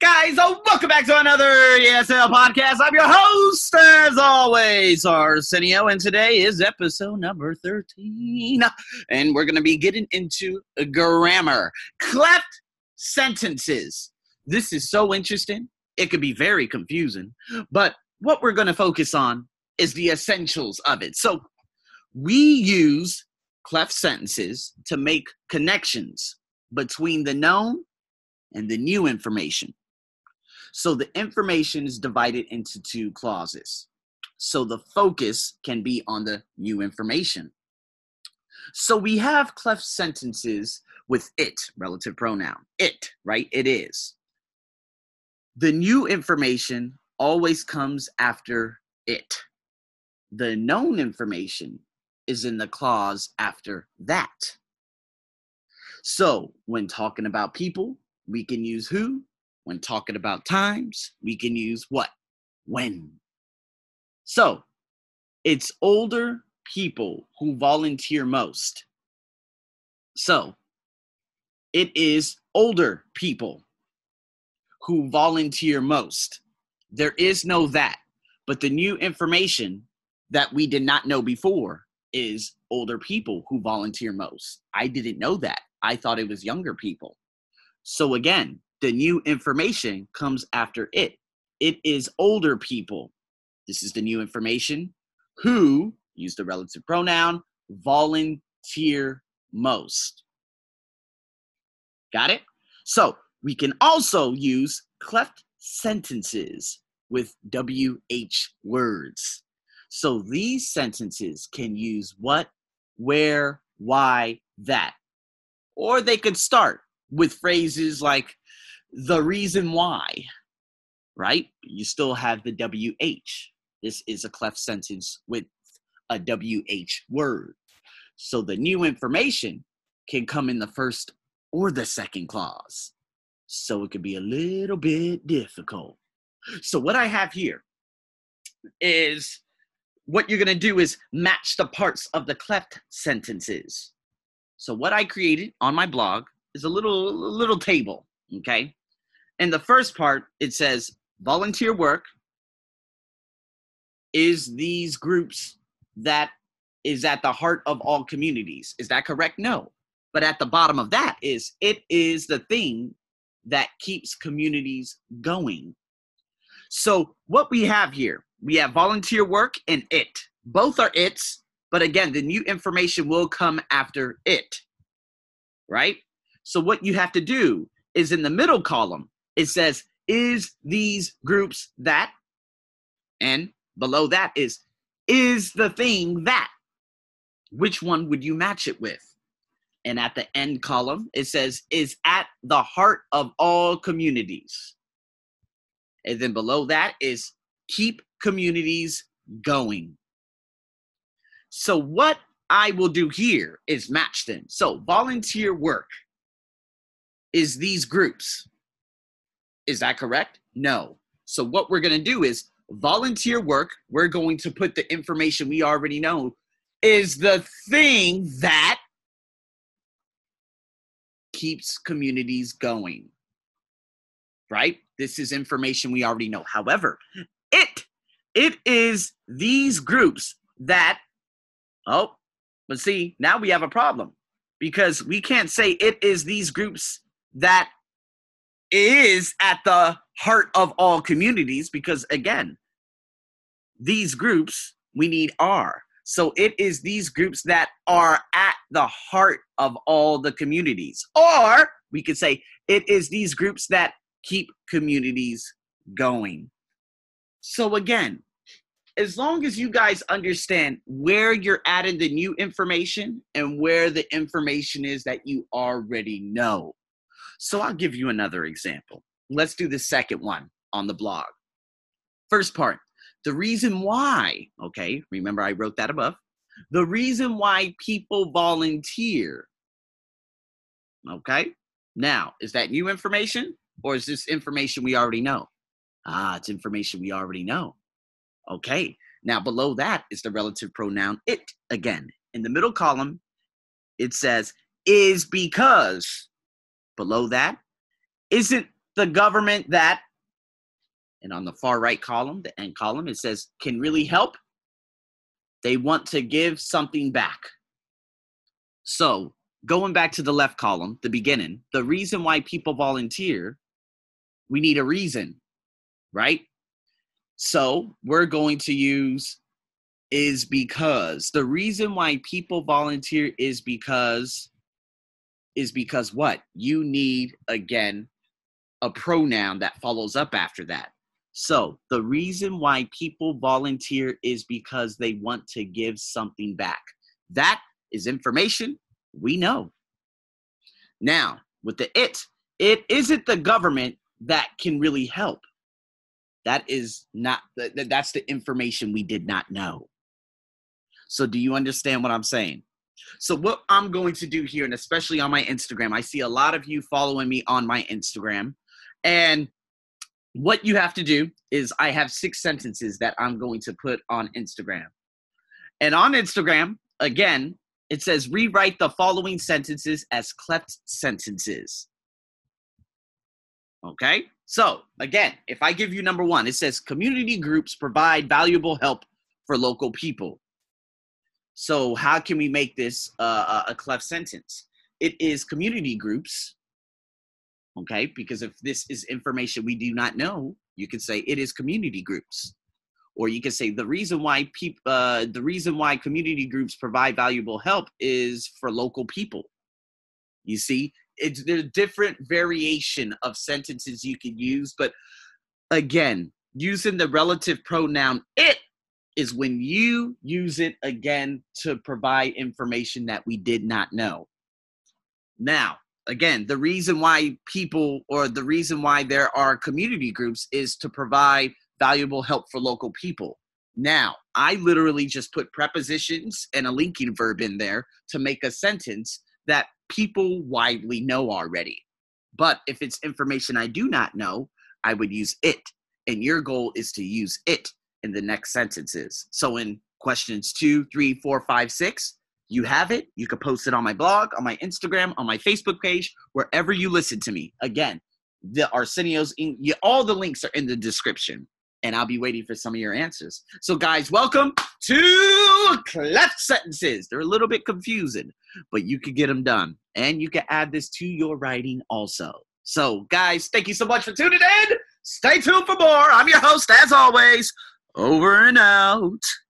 guys? Oh, welcome back to another ESL podcast. I'm your host, as always, Arsenio, and today is episode number 13. And we're going to be getting into grammar, cleft sentences. This is so interesting. It could be very confusing, but what we're going to focus on is the essentials of it. So we use cleft sentences to make connections between the known and the new information. So the information is divided into two clauses. So the focus can be on the new information. So we have cleft sentences with it, relative pronoun. It, right? It is. The new information always comes after it. The known information is in the clause after that. So when talking about people, we can use who. When talking about times, we can use what? When. So it's older people who volunteer most. So it is older people who volunteer most. There is no that. But the new information that we did not know before is older people who volunteer most. I didn't know that. I thought it was younger people. So again, the new information comes after it. It is older people. This is the new information who use the relative pronoun volunteer most. Got it? So we can also use cleft sentences with WH words. So these sentences can use what, where, why, that. Or they could start with phrases like the reason why, right? You still have the WH. This is a cleft sentence with a WH word. So the new information can come in the first or the second clause. So it could be a little bit difficult. So what I have here is what you're going to do is match the parts of the cleft sentences. So what I created on my blog is a little little table, okay? In the first part it says volunteer work is these groups that is at the heart of all communities. Is that correct? No. But at the bottom of that is it is the thing that keeps communities going. So what we have here, we have volunteer work and it. Both are its, but again, the new information will come after it. Right? So what you have to do is in the middle column, it says, is these groups that? And below that is, is the thing that? Which one would you match it with? And at the end column, it says, is at the heart of all communities. And then below that is keep communities going. So, what I will do here is match them. So, volunteer work is these groups. Is that correct? No. So, what we're going to do is volunteer work, we're going to put the information we already know is the thing that keeps communities going. Right? This is information we already know. However, it it is these groups that oh, but see, now we have a problem because we can't say it is these groups that is at the heart of all communities because again, these groups we need are. So it is these groups that are at the heart of all the communities. Or we could say it is these groups that keep communities going. So again, as long as you guys understand where you're adding the new information and where the information is that you already know. So I'll give you another example. Let's do the second one on the blog. First part, the reason why, okay, remember I wrote that above. The reason why people volunteer. Okay, now is that new information or is this information we already know? Ah, it's information we already know. Okay, now below that is the relative pronoun it again. In the middle column, it says is because. Below that, isn't the government that, and on the far right column, the end column, it says can really help. They want to give something back. So, going back to the left column, the beginning, the reason why people volunteer, we need a reason, right? So, we're going to use is because the reason why people volunteer is because is because what? You need again a pronoun that follows up after that. So, the reason why people volunteer is because they want to give something back. That is information we know. Now, with the it, it isn't the government that can really help. That is not that's the information we did not know. So, do you understand what I'm saying? So, what I'm going to do here, and especially on my Instagram, I see a lot of you following me on my Instagram. And what you have to do is, I have six sentences that I'm going to put on Instagram. And on Instagram, again, it says rewrite the following sentences as cleft sentences. Okay? So, again, if I give you number one, it says community groups provide valuable help for local people. So how can we make this uh, a cleft sentence? It is community groups, okay? Because if this is information we do not know, you could say it is community groups, or you could say the reason why people, uh, the reason why community groups provide valuable help is for local people. You see, it's there's different variation of sentences you can use, but again, using the relative pronoun it is when you use it again to provide information that we did not know. Now, again, the reason why people or the reason why there are community groups is to provide valuable help for local people. Now, I literally just put prepositions and a linking verb in there to make a sentence that people widely know already. But if it's information I do not know, I would use it. And your goal is to use it in the next sentences. So in questions two, three, four, five, six, you have it. You can post it on my blog, on my Instagram, on my Facebook page, wherever you listen to me. Again, the Arsenio's, in, all the links are in the description, and I'll be waiting for some of your answers. So, guys, welcome to cleft sentences. They're a little bit confusing, but you can get them done, and you can add this to your writing also. So, guys, thank you so much for tuning in. Stay tuned for more. I'm your host, as always, over and out.